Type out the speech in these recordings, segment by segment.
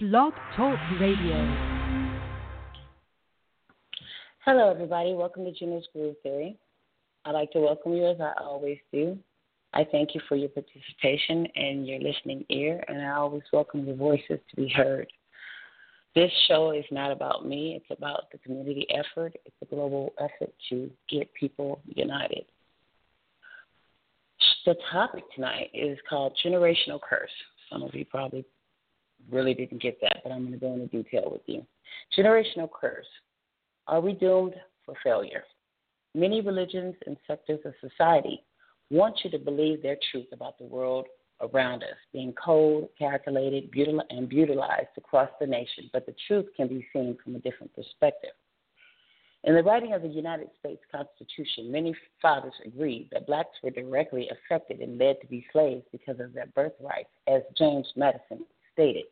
Blog Talk Radio. Hello, everybody. Welcome to Juno's Groove Theory. I'd like to welcome you as I always do. I thank you for your participation and your listening ear, and I always welcome your voices to be heard. This show is not about me, it's about the community effort. It's a global effort to get people united. The topic tonight is called Generational Curse. Some of you probably really didn't get that, but I'm going to go into detail with you. Generational curse. Are we doomed for failure? Many religions and sectors of society want you to believe their truth about the world around us, being cold, calculated, and brutalized across the nation, but the truth can be seen from a different perspective. In the writing of the United States Constitution, many fathers agreed that blacks were directly affected and led to be slaves because of their birthrights, as James Madison stated.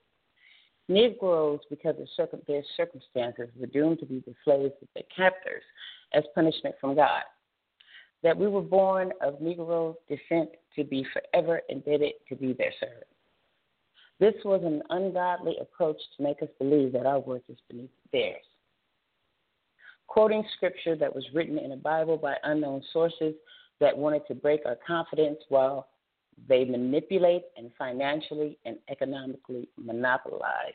Negroes, because of their circumstances, were doomed to be the slaves of their captors as punishment from God. That we were born of Negro descent to be forever indebted to be their servants. This was an ungodly approach to make us believe that our worth is beneath theirs. Quoting scripture that was written in a Bible by unknown sources that wanted to break our confidence while they manipulate and financially and economically monopolize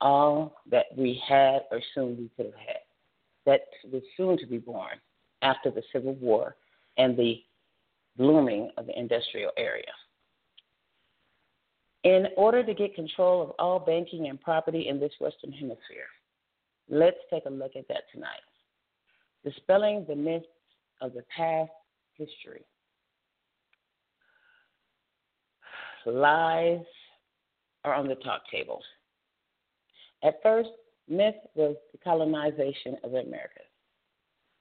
all that we had or soon we could have had, that was soon to be born after the Civil War and the blooming of the industrial area. In order to get control of all banking and property in this Western Hemisphere, let's take a look at that tonight. Dispelling the myths of the past history lies are on the top table. At first, myth was the colonization of the Americas.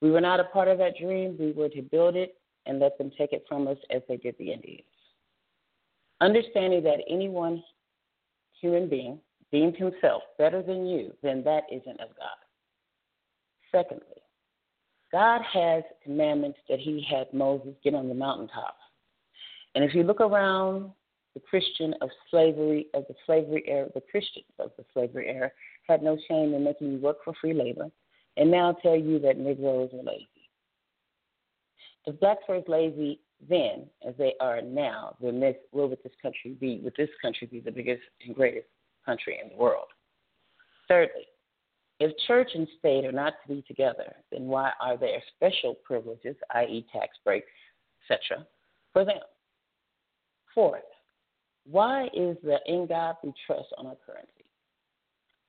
We were not a part of that dream. We were to build it and let them take it from us as they did the Indians. Understanding that any one human being deemed himself better than you, then that isn't of God. Secondly, God has commandments that he had Moses get on the mountaintop. And if you look around the Christian of slavery, of the slavery era, the Christians of the slavery era had no shame in making you work for free labor, and now tell you that Negroes are lazy. If blacks were as lazy then as they are now, then this, where would this country be? Would this country be the biggest and greatest country in the world? Thirdly, if church and state are not to be together, then why are there special privileges, i.e., tax breaks, etc., for them? Fourth, why is the in God we trust on our currency?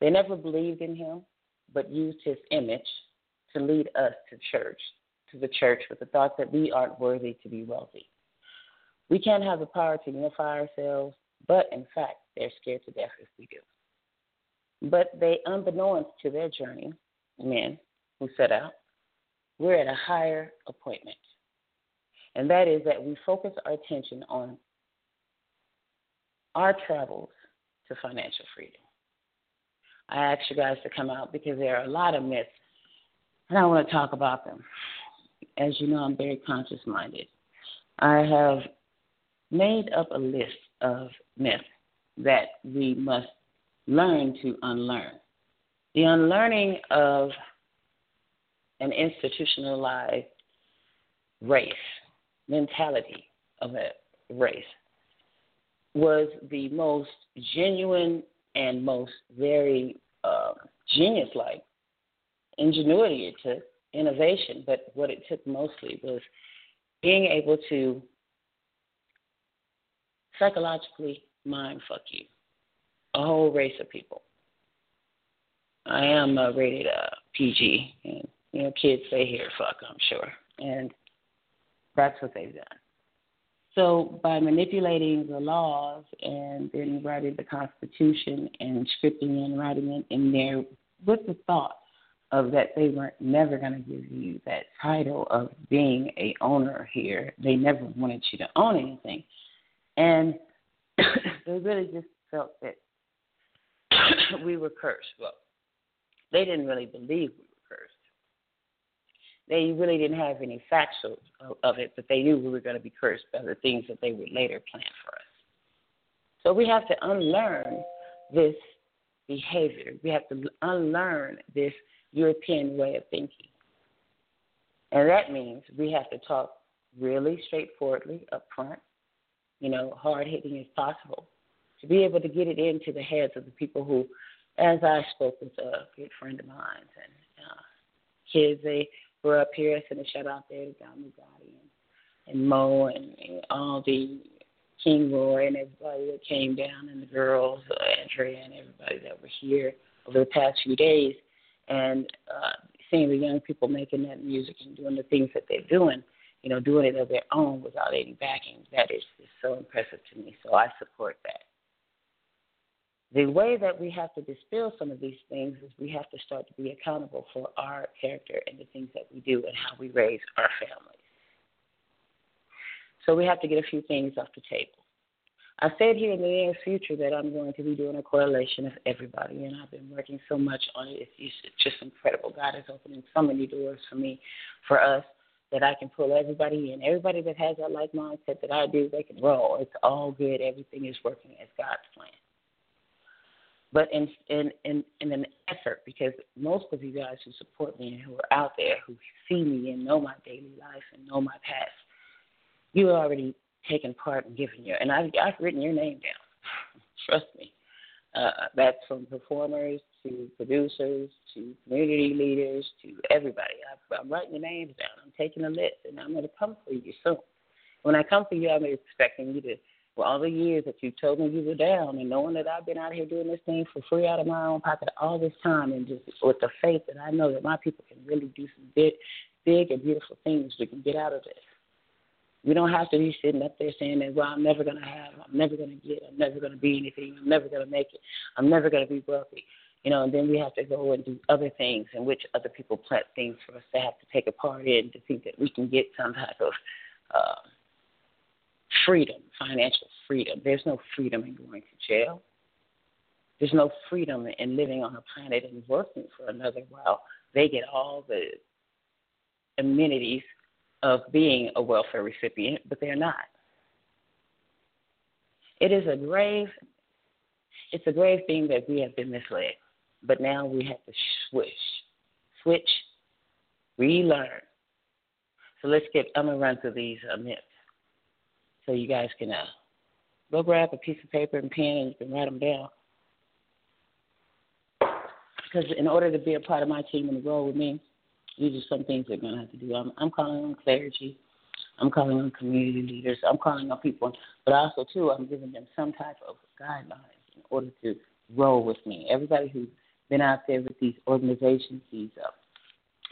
They never believed in him, but used his image to lead us to church, to the church with the thought that we aren't worthy to be wealthy. We can't have the power to unify ourselves, but in fact, they're scared to death if we do. But they, unbeknownst to their journey, men who set out, we're at a higher appointment. And that is that we focus our attention on our travels to financial freedom. I asked you guys to come out because there are a lot of myths, and I want to talk about them. As you know, I'm very conscious minded. I have made up a list of myths that we must learn to unlearn. The unlearning of an institutionalized race, mentality of a race, was the most genuine and most very uh, genius like ingenuity it took, innovation, but what it took mostly was being able to psychologically mind fuck you, a whole race of people. I am uh, rated uh, PG, and you know, kids say here fuck, I'm sure, and that's what they've done. So by manipulating the laws and then writing the Constitution and scripting and writing it in there with the thought of that they weren't never going to give you that title of being a owner here. They never wanted you to own anything, and they really just felt that we were cursed. Well, they didn't really believe we they really didn't have any facts of, it, but they knew we were going to be cursed by the things that they would later plan for us. So we have to unlearn this behavior. We have to unlearn this European way of thinking. And that means we have to talk really straightforwardly up front, you know, hard hitting as possible, to be able to get it into the heads of the people who, as I spoke with a good friend of mine and uh, kids, they were up here, sent a shout out there to Don Mugatti and, and Mo and, and all the King Roy and everybody that came down and the girls, uh, Andrea and everybody that were here over the past few days and uh, seeing the young people making that music and doing the things that they're doing, you know, doing it of their own without any backing, that is, is so impressive to me. So I support that. The way that we have to dispel some of these things is we have to start to be accountable for our character and the things that we do and how we raise our families. So we have to get a few things off the table. I said here in the near future that I'm going to be doing a correlation of everybody, and I've been working so much on it. It's, just incredible. God is opening so many doors for me, for us, that I can pull everybody in. Everybody that has that like mindset that I do, they can roll. It's all good. Everything is working as God's plan. But in in in, in an effort, because most of you guys who support me and who are out there, who see me and know my daily life and know my past, you already taken part and given your, and I've, I've written your name down. Trust me. Uh, that's from performers to producers to community leaders to everybody. I, I'm writing your names down. I'm taking a list, and I'm going to come for you soon. When I come for you, I'm expecting you to, for all the years that you told me you were down, and knowing that I've been out here doing this thing for free out of my own pocket all this time, and just with the faith that I know that my people can really do some big, big and beautiful things we can get out of this. We don't have to be sitting up there saying that, well, I'm never going to have, I'm never going to get, I'm never going to be anything, I'm never going to make it, I'm never going to be wealthy. You know, and then we have to go and do other things in which other people plant things for us to have to take a part in to think that we can get some type of uh, freedom, financial freedom. There's no freedom in going to jail. There's no freedom in living on a planet and working for another while they get all the amenities of being a welfare recipient, but they're not. It is a grave it's a grave thing that we have been misled. But now we have to switch. Switch, relearn. So let's get I'm gonna run through these uh, myths. So you guys can uh, go grab a piece of paper and pen and you can write them down. Because in order to be a part of my team and grow with me, these are some things they're going to have to do. I'm, I'm calling on clergy. I'm calling on community leaders. I'm calling on people. But also, too, I'm giving them some type of guidelines in order to roll with me. Everybody who's been out there with these organizations, these uh,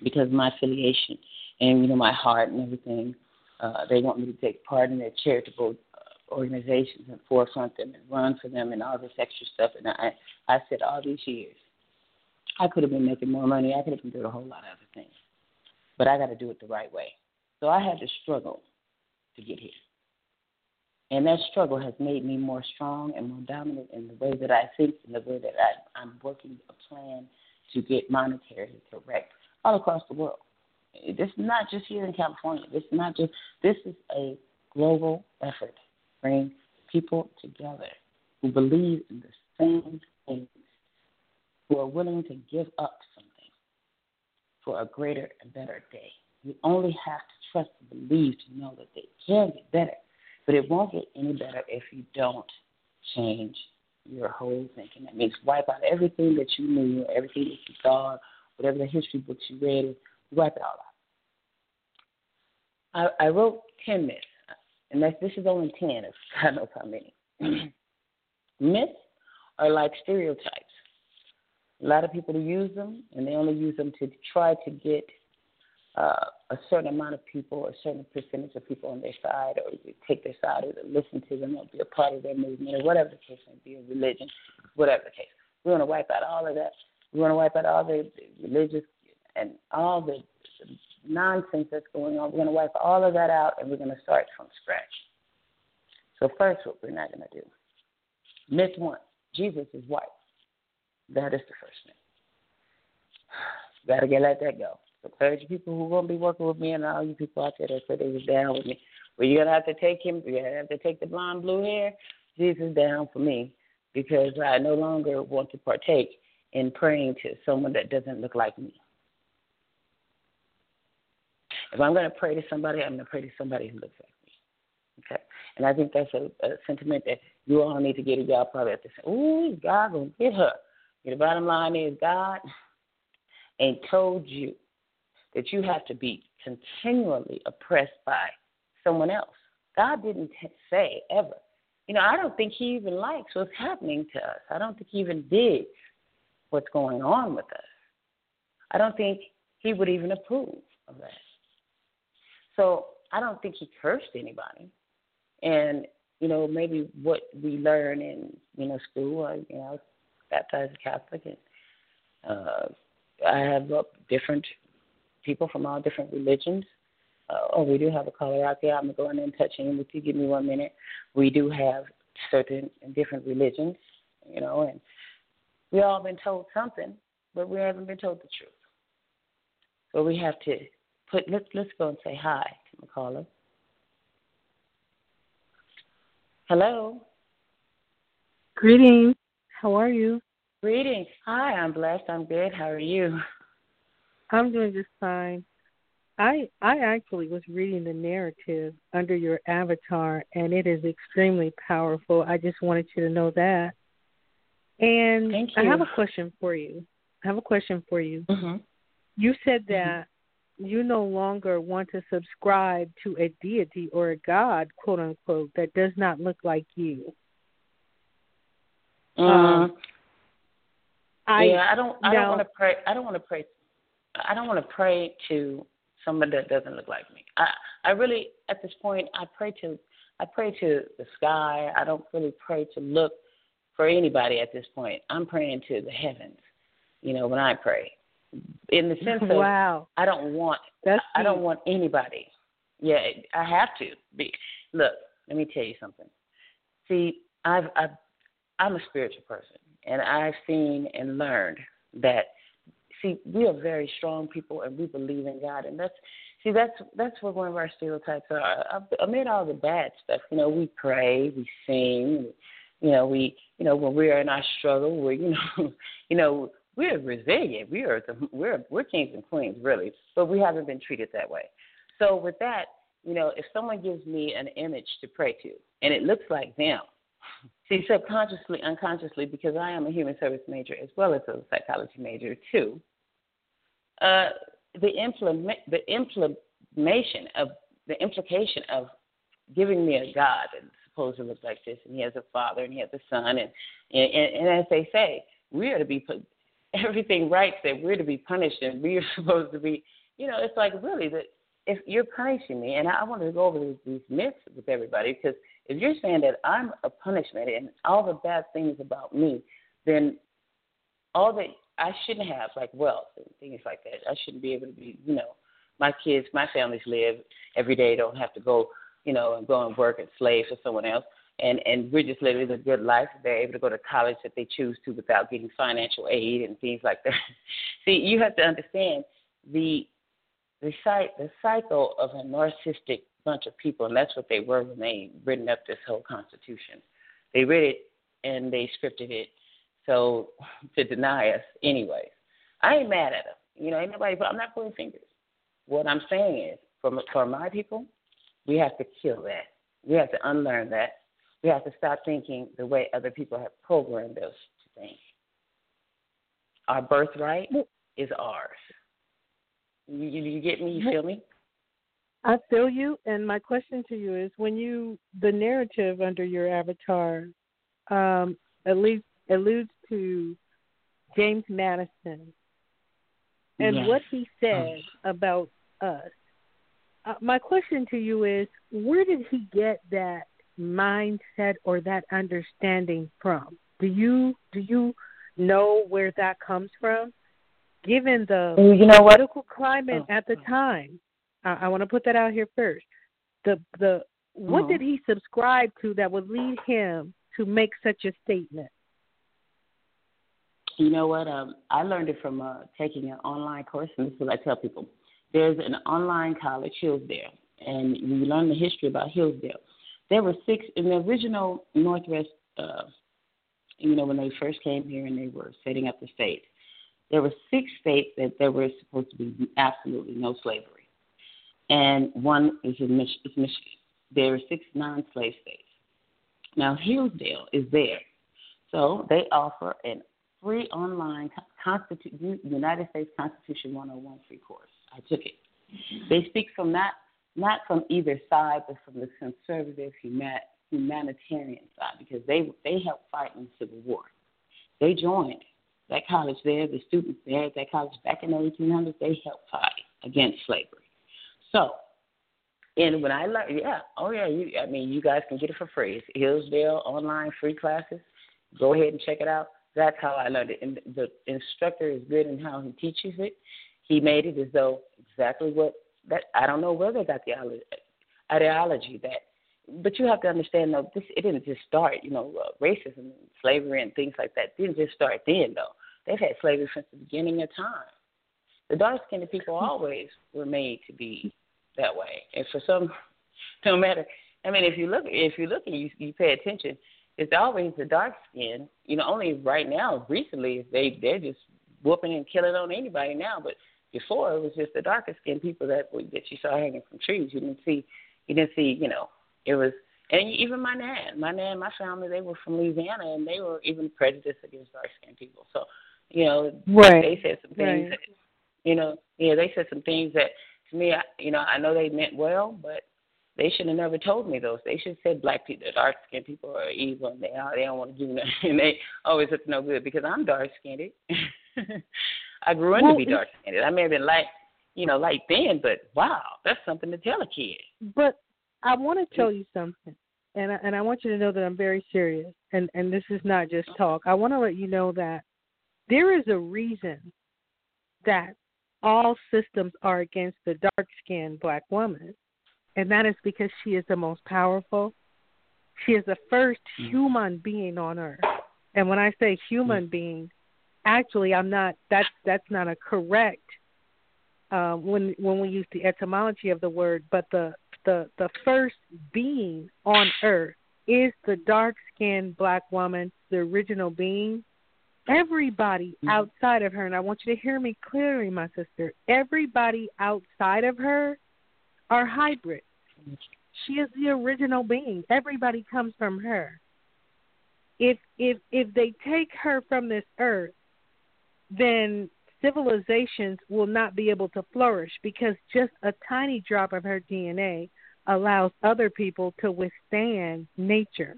because of my affiliation and you know my heart and everything, uh, they want me to take part in their charitable uh, organizations and forefront them and run for them and all this extra stuff. And I, I said all these years, I could have been making more money. I could have been doing a whole lot of other things. But I got to do it the right way. So I had to struggle to get here. And that struggle has made me more strong and more dominant in the way that I think and the way that I, I'm working a plan to get monetary correct all across the world. This is not just here in California. This is not just, this is a global effort. Bring people together who believe in the same things who are willing to give up something for a greater and better day. You only have to trust and believe to know that they can get better, but it won't get any better if you don't change your whole thinking. That means wipe out everything that you knew, everything that you saw, whatever the history books you read, wipe it all out. I, I wrote 10 myths, and that's, this is only 10 of God knows how many. myths are like stereotypes a lot of people use them, and they only use them to try to get uh, a certain amount of people, a certain percentage of people on their side, or take their side, or listen to them, or be a part of their movement, or whatever the case may be, a religion, whatever the case. We want to wipe out all of that. We want to wipe out all the religious and all the nonsense that's going on. We're going to wipe all of that out, and we're going to start from scratch. So first, what we're not going to do. Myth one: Jesus is white. That is the first thing. Gotta get let that go. So clergy people who are gonna be working with me and all you people out there that said they was down with me. Well you're gonna have to take him you're gonna have to take the blonde blue hair. Jesus down for me. because I no longer want to partake in praying to someone that doesn't look like me. If I'm going to pray to somebody, I'm going to pray to somebody who looks like me. Okay? And I think that's a, a sentiment that you all need to get it. Y'all probably have to say, ooh, God going to get her. The bottom line is God ain't told you that you have to be continually oppressed by someone else. God didn't say ever. You know, I don't think He even likes what's happening to us. I don't think He even digs what's going on with us. I don't think He would even approve of that. So I don't think He cursed anybody. And you know, maybe what we learn in you know school. I, you know, I was baptized Catholic, and uh, I have uh, different people from all different religions. Uh, oh, we do have a caller out there. I'm going in touching with you. Give me one minute. We do have certain different religions, you know, and we all been told something, but we haven't been told the truth. So we have to put. Let's let's go and say hi to caller. Hello. Greetings. How are you? Greetings. Hi, I'm blessed. I'm good. How are you? I'm doing just fine. I I actually was reading the narrative under your avatar and it is extremely powerful. I just wanted you to know that. And Thank you. I have a question for you. I have a question for you. Mm-hmm. You said Mm-hmm. that. You no longer want to subscribe to a deity or a god, quote unquote, that does not look like you. Um, Um, I yeah, I don't. I don't want to pray. I don't want to pray. I don't want to pray to someone that doesn't look like me. I I really at this point I pray to I pray to the sky. I don't really pray to look for anybody at this point. I'm praying to the heavens. You know when I pray, in the sense of wow. I don't want That's I don't want anybody. Yeah, I have to be. Look, let me tell you something. See, I've, I've I'm a spiritual person, and I've seen and learned that. See, we are very strong people, and we believe in God, and that's see that's that's what one of our stereotypes are. Amid all the bad stuff, you know, we pray, we sing, you know, we you know when we're in our struggle, we're you know, you know we're resilient. We are the, we're we're kings and queens really, but we haven't been treated that way. So with that, you know, if someone gives me an image to pray to, and it looks like them, see subconsciously, unconsciously, because I am a human service major as well as a psychology major too. Uh, the implement the implementation of the implication of giving me a God that supposed to look like this, and He has a Father and He has a Son, and and, and as they say, we are to be put everything right that we're to be punished and we are supposed to be, you know, it's like really that if you're punishing me, and I want to go over these, these myths with everybody because if you're saying that I'm a punishment and all the bad things about me, then all that I shouldn't have, like wealth and things like that, I shouldn't be able to be, you know, my kids, my families live every day, don't have to go, you know, and go and work and slave for someone else. And and we're just living a good life. They're able to go to college that they choose to without getting financial aid and things like that. See, you have to understand the the the cycle of a narcissistic bunch of people, and that's what they were when they written up this whole constitution. They read it and they scripted it so to deny us anyways. I ain't mad at them. You know, ain't nobody but I'm not pointing fingers. What I'm saying is for for my people, we have to kill that. We have to unlearn that. We have to stop thinking the way other people have programmed us to think. Our birthright is ours. You, you, get me? You feel me? I feel you, and my question to you is: when you the narrative under your avatar, um, at least alludes to James Madison and Yes. what he said about us. Uh, my question to you is: where did he get that mindset or that understanding from? Do you do you know where that comes from? Given the You know what? political climate Oh, at the oh. time. I, I want to put that out here first. The the what Mhm. did he subscribe to that would lead him to make such a statement? You know what? Um, I learned it from uh, taking an online course, and this is what I tell people. There's an online college, Hillsdale, and when you learn the history about Hillsdale, there were six in the original Northwest uh, you know, when they first came here and they were setting up the state, there were six states that there were supposed to be absolutely no slavery, and one is in Mich- is Michigan. There are six non-slave states. Now Hillsdale is there, so they offer a free online Constitu- United States Constitution 101 free course. I took it. They speak from not not from either side, but from the conservative human, humanitarian side, because they they helped fight in the Civil War. They joined that college there, the students there at that college back in the 1800s. They helped fight against slavery. So, and when I learned, yeah, oh yeah, you, I mean, you guys can get it for free. It's Hillsdale online free classes. Go ahead and check it out. That's how I learned it. And the instructor is good in how he teaches it. He made it as though exactly what that I don't know where they got the ideology that, but you have to understand though this it didn't just start. You know, uh, racism and slavery and things like that didn't just start then though. They've had slavery since the beginning of time. The dark skinned people always were made to be that way, and for some, no matter. I mean, if you look, if you look and you you pay attention, it's always the dark skin. You know, only right now, recently, they they're just whooping and killing on anybody now. But before, it was just the darker skinned people that that you saw hanging from trees. You didn't see, you didn't see, you know, it was. And even my nan, my nan, my family, they were from Louisiana, and they were even prejudiced against dark skinned people. So, you know, right. they said some things. Right. That, you know, yeah, they said some things that to me, I, you know, I know they meant well, but they should have never told me those. They should have said black people, dark skinned people are evil and they are, they don't want to do nothing. And they always look no good because I'm dark skinned. I grew into Well, be dark skinned. I may have been light, you know, light then, but wow, that's something to tell a kid. But I want to tell you something, and I, and I want you to know that I'm very serious, and and this is not just talk. I want to let you know that there is a reason that all systems are against the dark-skinned black woman, and that is because she is the most powerful. She is the first mm. human being on earth, and when I say human mm. being, actually, I'm not. That's that's not a correct uh, when when we use the etymology of the word, but the the the first being on earth is the dark skinned black woman, the original being. Everybody Mhm. outside of her, and I want you to hear me clearly, my sister. Everybody outside of her are hybrids. She is the original being. Everybody comes from her. If if if they take her from this earth, then civilizations will not be able to flourish because just a tiny drop of her DNA allows other people to withstand nature.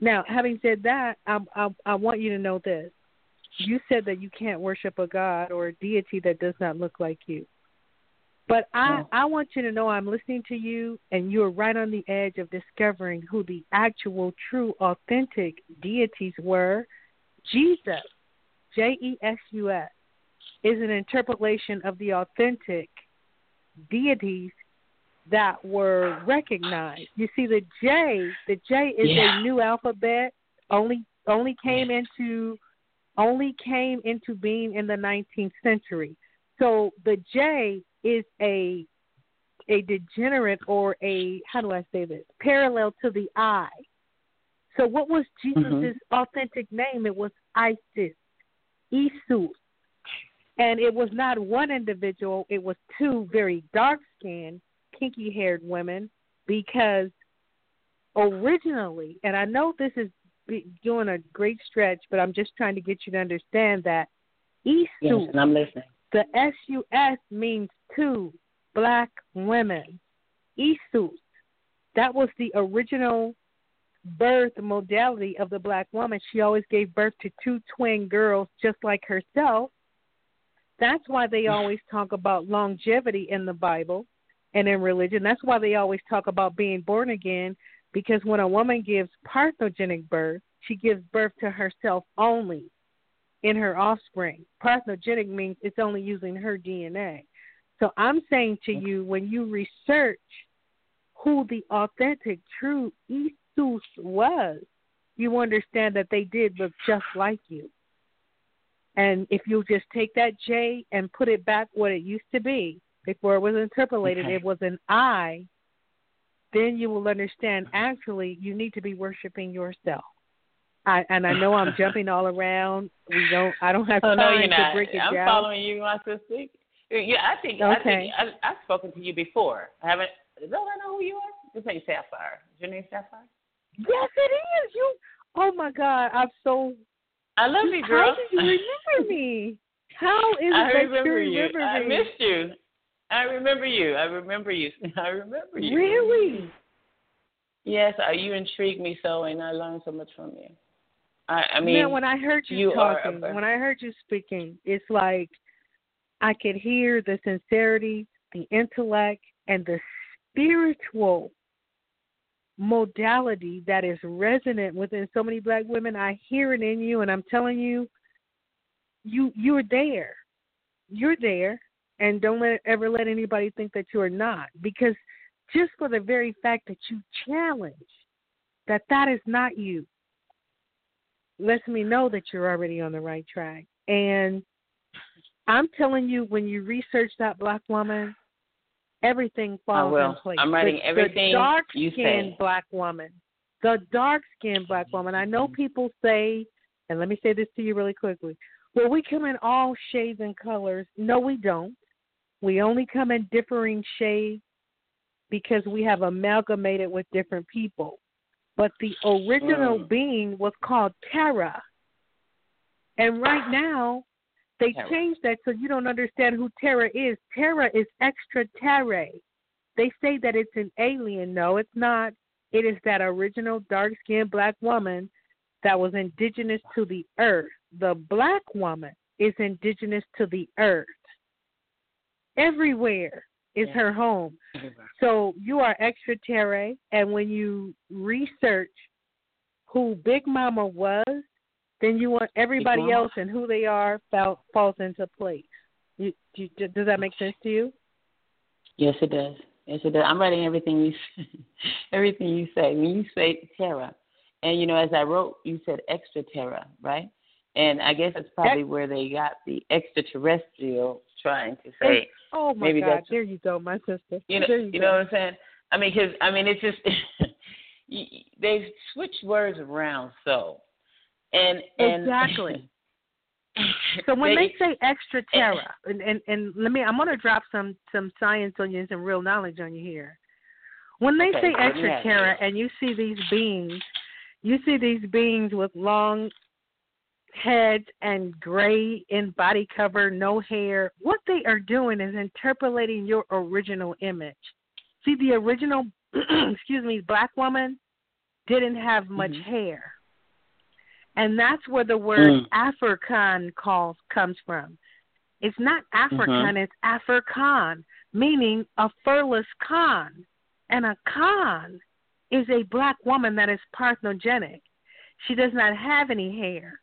Now, having said that, I, I, I want you to know this. You said that you can't worship a god or a deity that does not look like you. But I, No. I want you to know I'm listening to you, and you're right on the edge of discovering who the actual, true, authentic deities were. Jesus, J E S U S, is an interpolation of the authentic deities that were recognized. You see, the J, the J is Yeah. a new alphabet. Only only came into only came into being in the 19th century. So the J is a a degenerate or a how do I say this? Parallel to the I. So what was Jesus' Mhm. authentic name? It was Isis, Isus. And it was not one individual, it was two very dark skinned, kinky haired women because originally, and I know this is doing a great stretch, but I'm just trying to get you to understand that Isus, Yes, and I'm listening. the S U S means two black women. Isus, that was the original birth modality of the black woman. She always gave birth to two twin girls just like herself. That's why they mm. always talk about longevity in the Bible and in religion. That's why they always talk about being born again because when a woman gives parthenogenic birth, she gives birth to herself only in her offspring. Parthenogenic means it's only using her DNA. So I'm saying to you, when you research who the authentic, true Isus was, you understand that they did look just like you. And if you just take that J and put it back what it used to be before it was interpolated, Okay. it was an I, then you will understand actually you need to be worshiping yourself. I and I know I'm jumping all around. We don't. I don't have oh, time no, you're to not. break it I'm down. following you, my sister. Yeah, I think. I Okay. think I, I've spoken to you before. I haven't. Don't I know who you are? Just say Sapphire. Is your name Sapphire? Yes, it is. You. Oh my God, I'm so. I love you, girl. How did you remember me? How is it I that remember you you. remember I missed you. I remember you. I remember you. I remember you. Really? Yes, uh, you intrigue me so, and I learned so much from you. I, I mean, now, when I heard you, you talking, when I heard you speaking, it's like I could hear the sincerity, the intellect, and the spiritual modality that is resonant within so many black women. I hear it in you, and I'm telling you, you you're there. You're there, and don't let ever let anybody think that you are not, because just for the very fact that you challenge that that is not you lets me know that you're already on the right track. And I'm telling you, when you research that black woman, everything falls in place. I'm writing the, everything the dark skinned black woman, the dark skinned black woman. I know people say, and let me say this to you really quickly. Well, we come in all shades and colors. No, we don't. We only come in differing shades because we have amalgamated with different people. But the original Mm. being was called Terra. And right now, they Terra. changed that so you don't understand who Terra is. Terra is extra terre. They say that it's an alien. No, it's not. It is that original dark skinned black woman that was indigenous to the earth. The black woman is indigenous to the earth. Everywhere is Yeah. her home. So you are extra terre, and when you research who Big Mama was, then you want everybody else and who they are fall, falls into place. You, you, does that make sense to you? Yes, it does. Yes, it does. I'm writing everything you say, everything you say. When you say terra, and you know, as I wrote, you said extra terra, right? And I guess that's probably where they got the extraterrestrial trying to say. Oh my Maybe God! that's- There you go, my sister. You know, there you, you know what I'm saying? I mean, because I mean, it's just they've switched words around so, and and Exactly. So when they, say extra terra, and, and and let me, I'm gonna drop some some science on you and some real knowledge on you here. When they Okay, say extra terra, and you see these beings, you see these beings with long heads and gray in body cover, no hair. What they are doing is interpolating your original image. See, the original, excuse me, black woman didn't have much Mhm. hair. And that's where the word Mm. African calls comes from. It's not African, Mhm. it's African, meaning a furless Khan. And a Khan is a black woman that is parthenogenic. She does not have any hair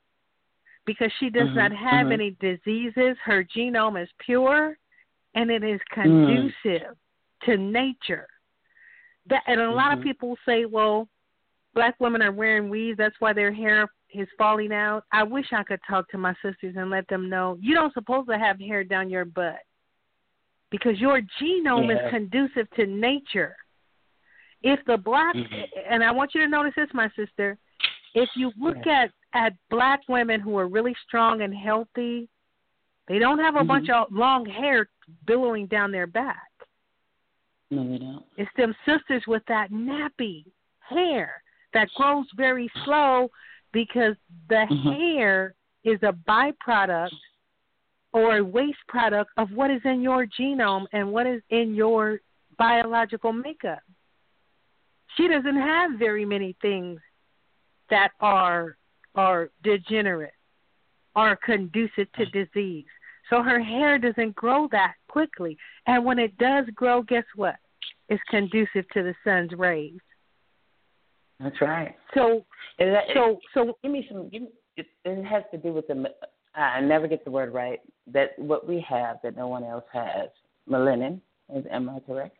because she does Mhm, not have mhm. any diseases. Her genome is pure and it is Mm. conducive to nature. That and a lot of Mhm. people say, well, black women are wearing weaves, that's why their hair is falling out. I wish I could talk to my sisters and let them know you don't supposed to have hair down your butt because your genome Yeah. is conducive to nature. If the black Mhm. and I want you to notice this, my sister, if you look at at black women who are really strong and healthy, they don't have a Mhm. bunch of long hair billowing down their back. no, we don't. It's them sisters with that nappy hair that grows very slow because the Mhm. hair is a byproduct or a waste product of what is in your genome and what is in your biological makeup. She doesn't have very many things that are are degenerate are conducive to disease. So her hair doesn't grow that quickly. And when it does grow, guess what? It's conducive to the sun's rays. That's right. So Is that, so so give me some. Give me, it, it has to do with the. I never get the word right. That what we have that no one else has. Melanin. Is, am I correct?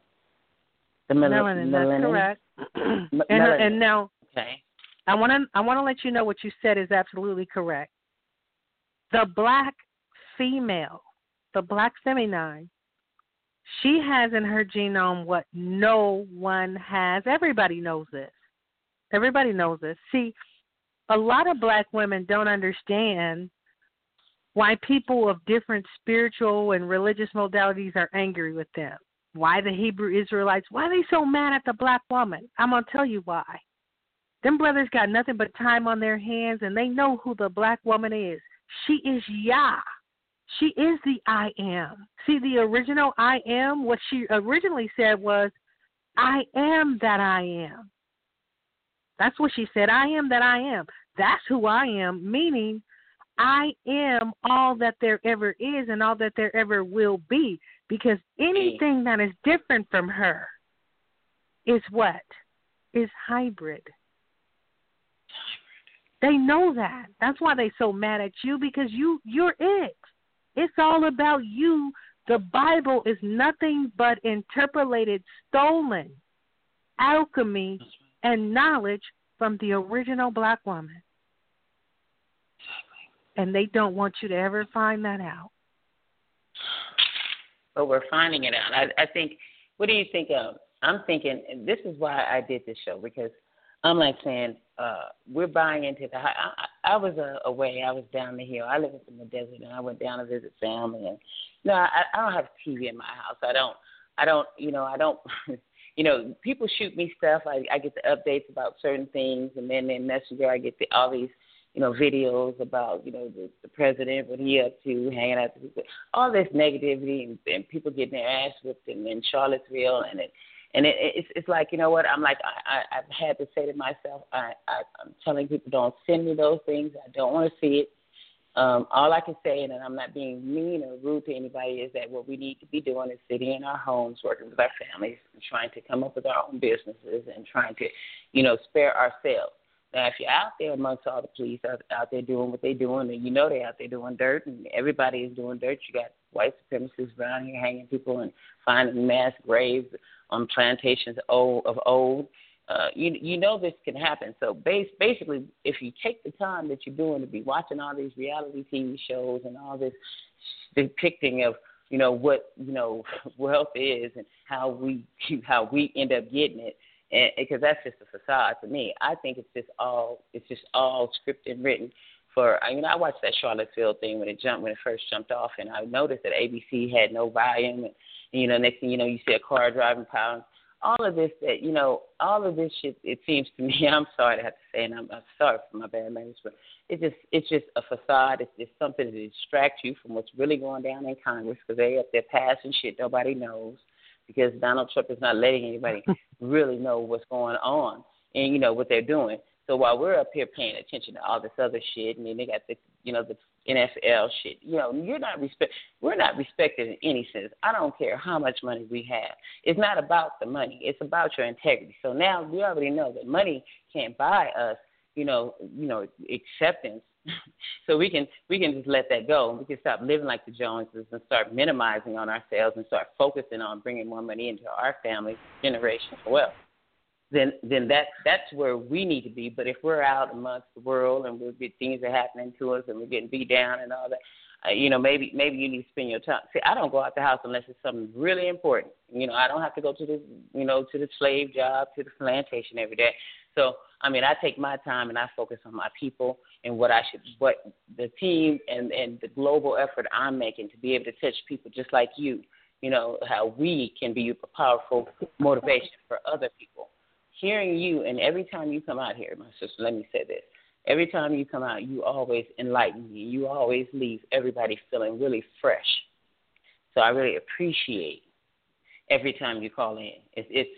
The mel- melanin, melanin. that's correct. M- and, melanin. and now Okay. I want to I want to let you know what you said is absolutely correct. The black female, the black feminine, she has in her genome what no one has. Everybody knows this. Everybody knows this. See, a lot of black women don't understand why people of different spiritual and religious modalities are angry with them. Why the Hebrew Israelites, why are they so mad at the black woman? I'm going to tell you why. Them brothers got nothing but time on their hands and they know who the black woman is. She is Yah. She is the I am. See, the original I am, what she originally said was, I am that I am. That's what she said. I am that I am. That's who I am, meaning I am all that there ever is and all that there ever will be. Because anything that is different from her is what? Is hybrid. They know that. That's why they're so mad at you because you you're it. It's all about you. The Bible is nothing but interpolated, stolen alchemy and knowledge from the original black woman. And they don't want you to ever find that out. But we're finding it out. I, I think, what do you think of? I'm thinking, this is why I did this show, because I'm like saying, uh, we're buying into the. I, I, I was uh, away. I was down the hill. I live in the desert, and I went down to visit family. And no, I, I don't have TV in my house. I don't. I don't. You know, I don't. you know, people shoot me stuff. I, I get the updates about certain things, and then in Messenger I get the, all these, you know, videos about, you know, the, the president, what he up to, hanging out, to, all this negativity, and, and people getting their ass whipped in, in Charlottesville, and it, and it, it's it's like you know what? I'm like I, I I've had to say to myself I, I I'm telling people don't send me those things. I don't want to see it um, all I can say, and I'm not being mean or rude to anybody, is that what we need to be doing is sitting in our homes, working with our families, and trying to come up with our own businesses and trying to, you know, spare ourselves. Now, if you're out there amongst all the police out, out there doing what they're doing, and you know they're out there doing dirt, and everybody is doing dirt, you got white supremacists around here hanging people and finding mass graves on plantations of old, of old uh, you you know this can happen. So base, basically, if you take the time that you're doing to be watching all these reality TV shows and all this depicting of you know what you know wealth is and how we how we end up getting it, and because that's just a facade to me. I think it's just all it's just all scripted and written for you know I watched that Charlottesville thing when it jumped when it first jumped off, and I noticed that ABC had no volume, and you know next thing you know you see a car driving past all of this that you know, all of this shit. It seems to me. I'm sorry to have to say, and I'm, I'm sorry for my bad but it's just it's just a facade. It's just something to distract you from what's really going down in Congress because they up there passing shit nobody knows because Donald Trump is not letting anybody really know what's going on and you know what they're doing. So while we're up here paying attention to all this other shit, and then they got the you know the NFL shit. You know, you're not respect. We're not respected in any sense. I don't care how much money we have. It's not about the money. It's about your integrity. So now we already know that money can't buy us. You know, you know, acceptance. so we can we can just let that go. We can stop living like the Joneses and start minimizing on ourselves and start focusing on bringing more money into our family generation as well then then that that's where we need to be. But if we're out amongst the world and we're things are happening to us and we're getting beat down and all that, uh, you know, maybe maybe you need to spend your time. See, I don't go out the house unless it's something really important. You know, I don't have to go to the you know to the slave job to the plantation every day. So I mean, I take my time and I focus on my people and what I should, what the team and and the global effort I'm making to be able to touch people just like you. You know how we can be a powerful motivation for other people hearing you, and every time you come out here, my sister, let me say this. Every time you come out, you always enlighten me. You always leave everybody feeling really fresh. So I really appreciate every time you call in. It's, it's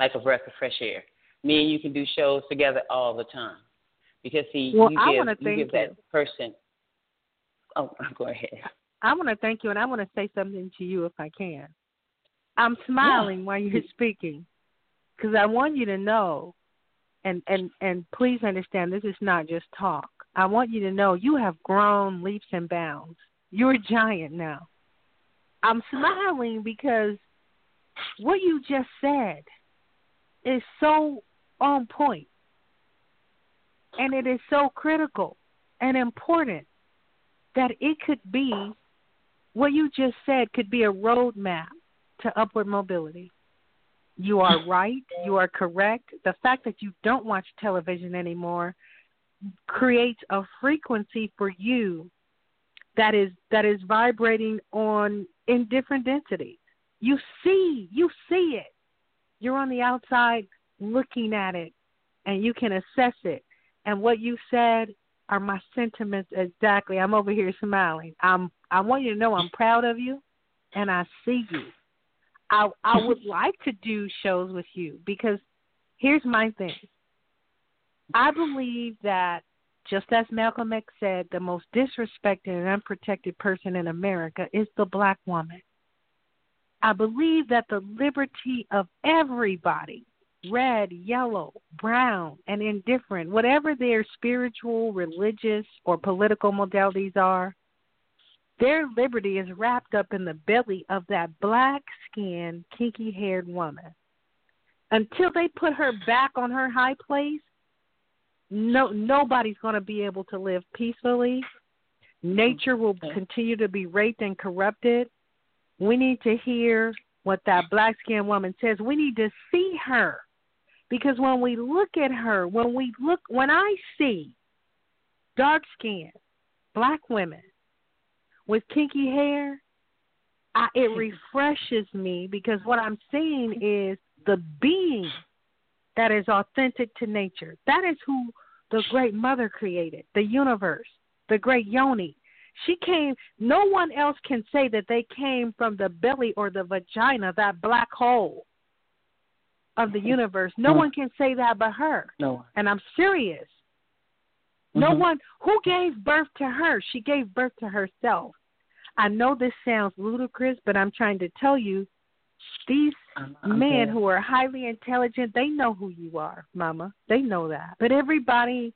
like a breath of fresh air. Me and you can do shows together all the time. Because see, well, you I give, you give that person. Oh, go ahead. I want to thank you, and I want to say something to you if I can. I'm smiling yeah. while you're speaking because I want you to know, and and and please understand, this is not just talk. I want you to know you have grown leaps and bounds. You're a giant now. I'm smiling because what you just said is so on point, and it is so critical and important that it could be what you just said could be a roadmap to upward mobility. You are right. You are correct. The fact that you don't watch television anymore, creates a frequency for you that is that is vibrating on in different densities. You see, you see it. You're on the outside looking at it and you can assess it. And what you said are my sentiments exactly. I'm over here smiling. I'm I want you to know I'm proud of you and I see you. I I would like to do shows with you because here's my thing. I believe that just as Malcolm X said, the most disrespected and unprotected person in America is the black woman. I believe that the liberty of everybody, red, yellow, brown, and indifferent, whatever their spiritual, religious, or political modalities are, their liberty is wrapped up in the belly of that black skinned, kinky haired woman. Until they put her back on her high place, no nobody's going to be able to live peacefully. Nature will continue to be raped and corrupted. We need to hear what that black skinned woman says. We need to see her. Because when we look at her, when we look when I see dark skinned black women with kinky hair, I, it refreshes me because what I'm seeing is the being that is authentic to nature. That is who the great mother created, the universe, the great yoni. She came, no one else can say that they came from the belly or the vagina, that black hole of the universe. No one can say that but her. No. And I'm serious. No Mhm. one who gave birth to her. She gave birth to herself. I know this sounds ludicrous, but I'm trying to tell you these I'm, I'm men who are highly intelligent, they know who you are, mama. They know that. But everybody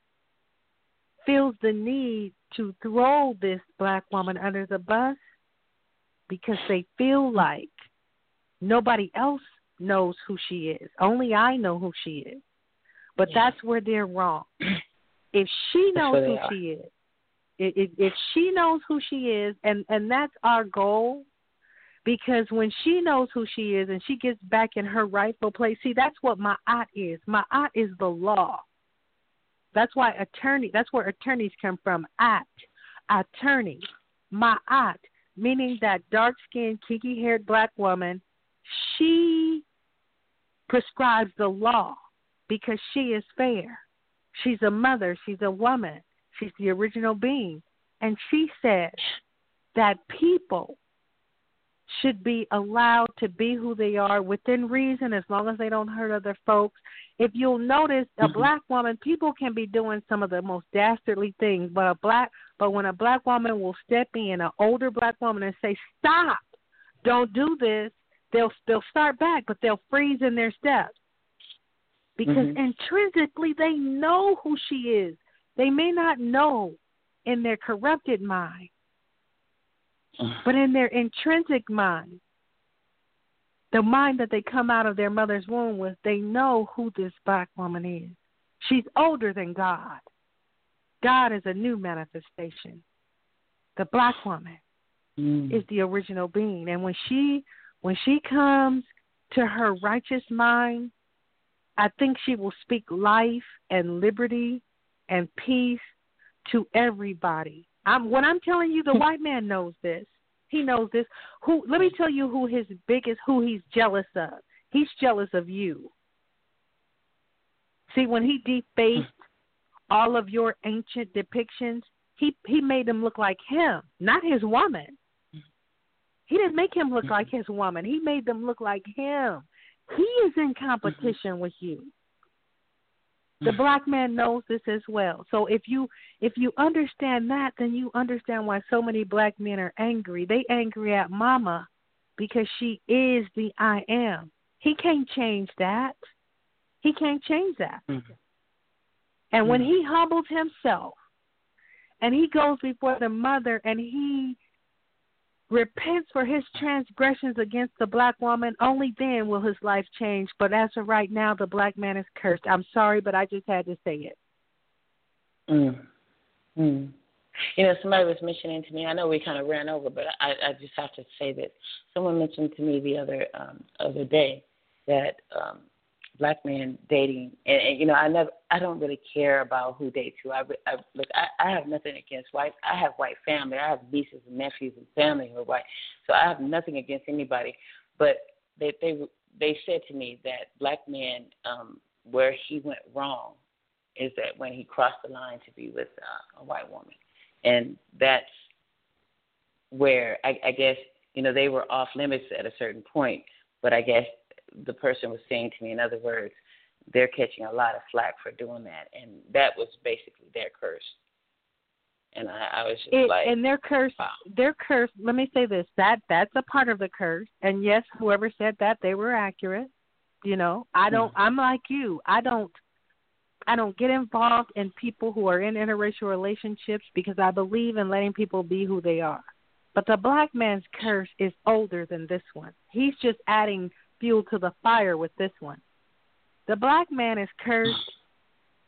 feels the need to throw this black woman under the bus because they feel like nobody else knows who she is. Only I know who she is. But Yeah. that's where they're wrong. If she knows who are. she is, if, if she knows who she is, and and that's our goal, because when she knows who she is and she gets back in her rightful place, see that's what my aunt is. My aunt is the law. That's why attorney. That's where attorneys come from. At attorney, my aunt, meaning that dark-skinned, kinky-haired black woman. She prescribes the law because she is fair. She's a mother. She's a woman. She's the original being. And she says that people should be allowed to be who they are within reason as long as they don't hurt other folks. If you'll notice a Mhm. black woman, people can be doing some of the most dastardly things, but a black but when a black woman will step in, an older black woman and say, Stop, don't do this, they'll they'll start back, but they'll freeze in their steps because Mhm. intrinsically they know who she is. They may not know in their corrupted mind, but in their intrinsic mind, the mind that they come out of their mother's womb with, they know who this black woman is. She's older than God. God is a new manifestation. The black woman Mm. is the original being and when she when she comes to her righteous mind i think she will speak life and liberty and peace to everybody. I'm when i'm telling you the white man knows this. He knows this. Who let me tell you who his biggest who he's jealous of. He's jealous of you. See when he defaced hmm. all of your ancient depictions he he made them look like him not his woman. Hmm. He didn't make him look hmm. like his woman. He made them look like him. He is in competition with you. The black man knows this as well. So if you if you understand that, then you understand why so many black men are angry. They angry at mama because she is the I am. He can't change that. He can't change that. Mhm. And when he humbles himself and he goes before the mother and he repents for his transgressions against the black woman, only then will his life change. But as of right now, the black man is cursed. I'm sorry, but I just had to say it. Mm. Mm. You know, somebody was mentioning to me. I know we kind of ran over, but I, I just have to say this. Someone mentioned to me the other um, other day that um, black men dating, and, and you know, I never, I don't really care about who dates who. I, I look, I, I have nothing against white. I have white family. I have nieces and nephews and family who are white, so I have nothing against anybody. But they, they, they said to me that black men, um, where he went wrong, is that when he crossed the line to be with uh, a white woman, and that's where I, I guess you know they were off limits at a certain point. But I guess the person was saying to me, in other words, they're catching a lot of flack for doing that, and that was basically their curse. And I, I was just it, like, and their curse, wow. their curse. Let me say this: that that's a part of the curse. And yes, whoever said that, they were accurate. You know, I don't. Mm-hmm. I'm like you. I don't. I don't get involved in people who are in interracial relationships because I believe in letting people be who they are. But the black man's curse is older than this one. He's just adding fuel to the fire with this one. The black man is cursed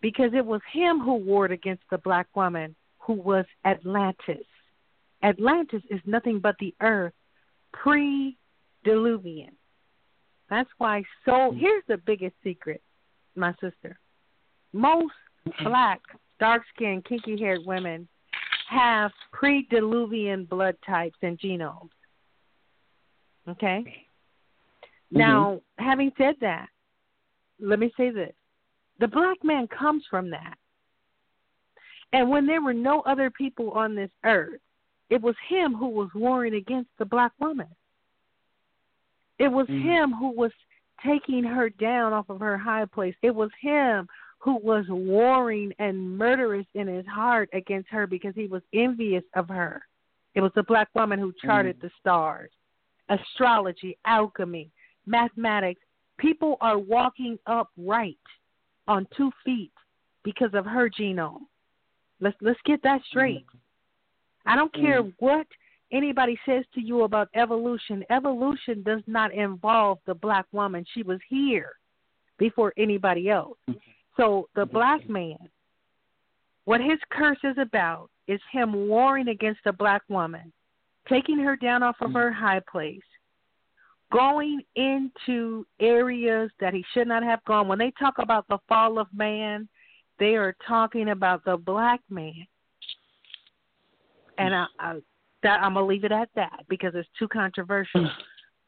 because it was him who warred against the black woman who was Atlantis. Atlantis is nothing but the earth pre diluvian. That's why so here's the biggest secret, my sister. Most black, dark skinned, kinky haired women have pre diluvian blood types and genomes. Okay? Mm-hmm. Now, having said that, let me say this. The black man comes from that. And when there were no other people on this earth, it was him who was warring against the black woman. It was Mhm. him who was taking her down off of her high place. It was him who was warring and murderous in his heart against her because he was envious of her. It was the black woman who charted Mm. the stars, astrology, alchemy, mathematics. People are walking upright on two feet because of her genome. Let's let's get that straight. I don't care Mm. what anybody says to you about evolution. Evolution does not involve the black woman. She was here before anybody else. Mm-hmm. So the mm-hmm. black man, what his curse is about is him warring against the black woman, taking her down off of her high place, going into areas that he should not have gone. When they talk about the fall of man, they are talking about the black man. And I, I that I'm gonna leave it at that because it's too controversial.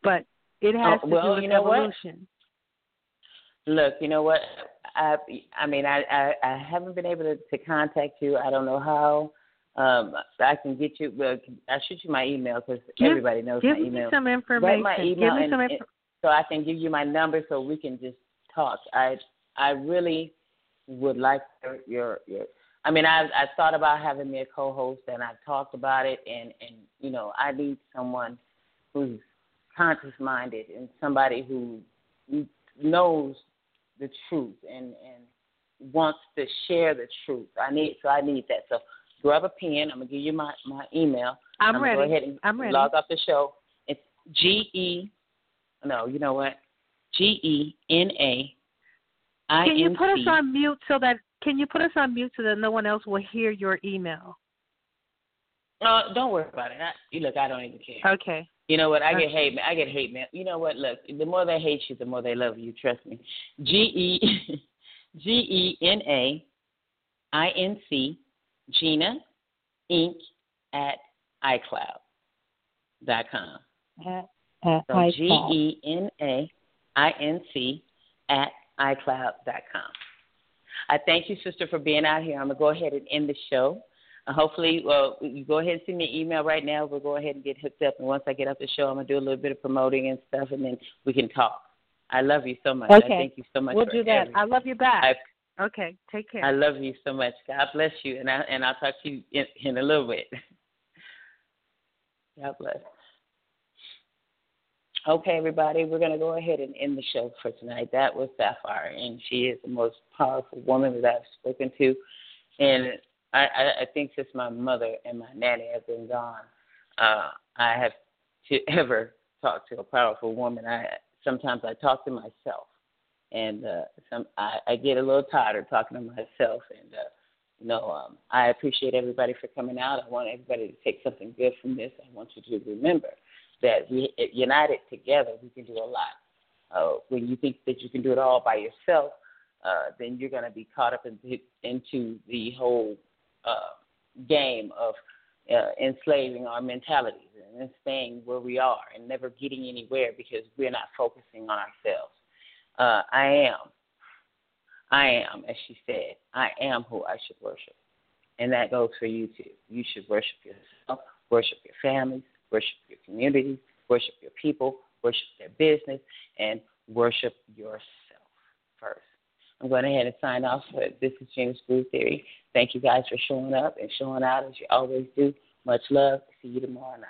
But it has Oh, to well, do with you know what? evolution. Look, you know what? I I mean I I, I haven't been able to, to contact you. I don't know how. Um, I can get you. Well, I shoot you my email because everybody knows Give my me email. some Write information. my email Give me some and- inf- so I can give you my number so we can just talk. I I really would like your your, your I mean I I thought about having me a co-host and I've talked about it and and you know I need someone who's conscious minded and somebody who knows the truth and and wants to share the truth. I need so I need that. So grab a pen. I'm gonna give you my my email. I'm, gonna ready. Go ahead and I'm ready. log off the show. It's G E. No, you know what? G E N A I Can you put us on mute so that can you put us on mute so that no one else will hear your email? Uh, don't worry about it. I, you look, I don't even care. Okay. You know what? I get Okay. hate. I get hate, mail. You know what? Look, the more they hate you, the more they love you. Trust me. G E G E N A I N C Gina Inc. at iCloud dot com. At, at So G. E N A I N C at iCloud dot com. I thank you, sister, for being out here. I'm gonna go ahead and end the show. Uh, hopefully, well, you go ahead and send me an email right now. We'll go ahead and get hooked up. And once I get off the show, I'm gonna do a little bit of promoting and stuff, and then we can talk. I love you so much. I Okay. thank you so much. We'll do that. everything. I love you back. I, okay. Take care. I love you so much. God bless you, and I and I'll talk to you in, in a little bit. God bless. Okay, everybody, we're going to go ahead and end the show for tonight. That was Sapphire, and she is the most powerful woman that I've spoken to. And I, I, I think since my mother and my nanny have been gone, uh, I have to ever talk to a powerful woman. I sometimes I talk to myself, and uh, some I, I get a little tired of talking to myself. And uh, you know, um, I appreciate everybody for coming out. I want everybody to take something good from this. I want you to remember that we united together we can do a lot. Uh, when you think that you can do it all by yourself, uh, then you're going to be caught up in, into the whole uh, game of uh, enslaving our mentalities and staying where we are and never getting anywhere because we're not focusing on ourselves. Uh, I am. I am, as she said, I am who I should worship. And that goes for you too. You should worship yourself, worship your families, worship your communities, worship your people, worship their business, and worship yourself first. I'm going ahead and sign off. For this is James Groove Theory. Thank you guys for showing up and showing out as you always do. Much love. See you tomorrow night.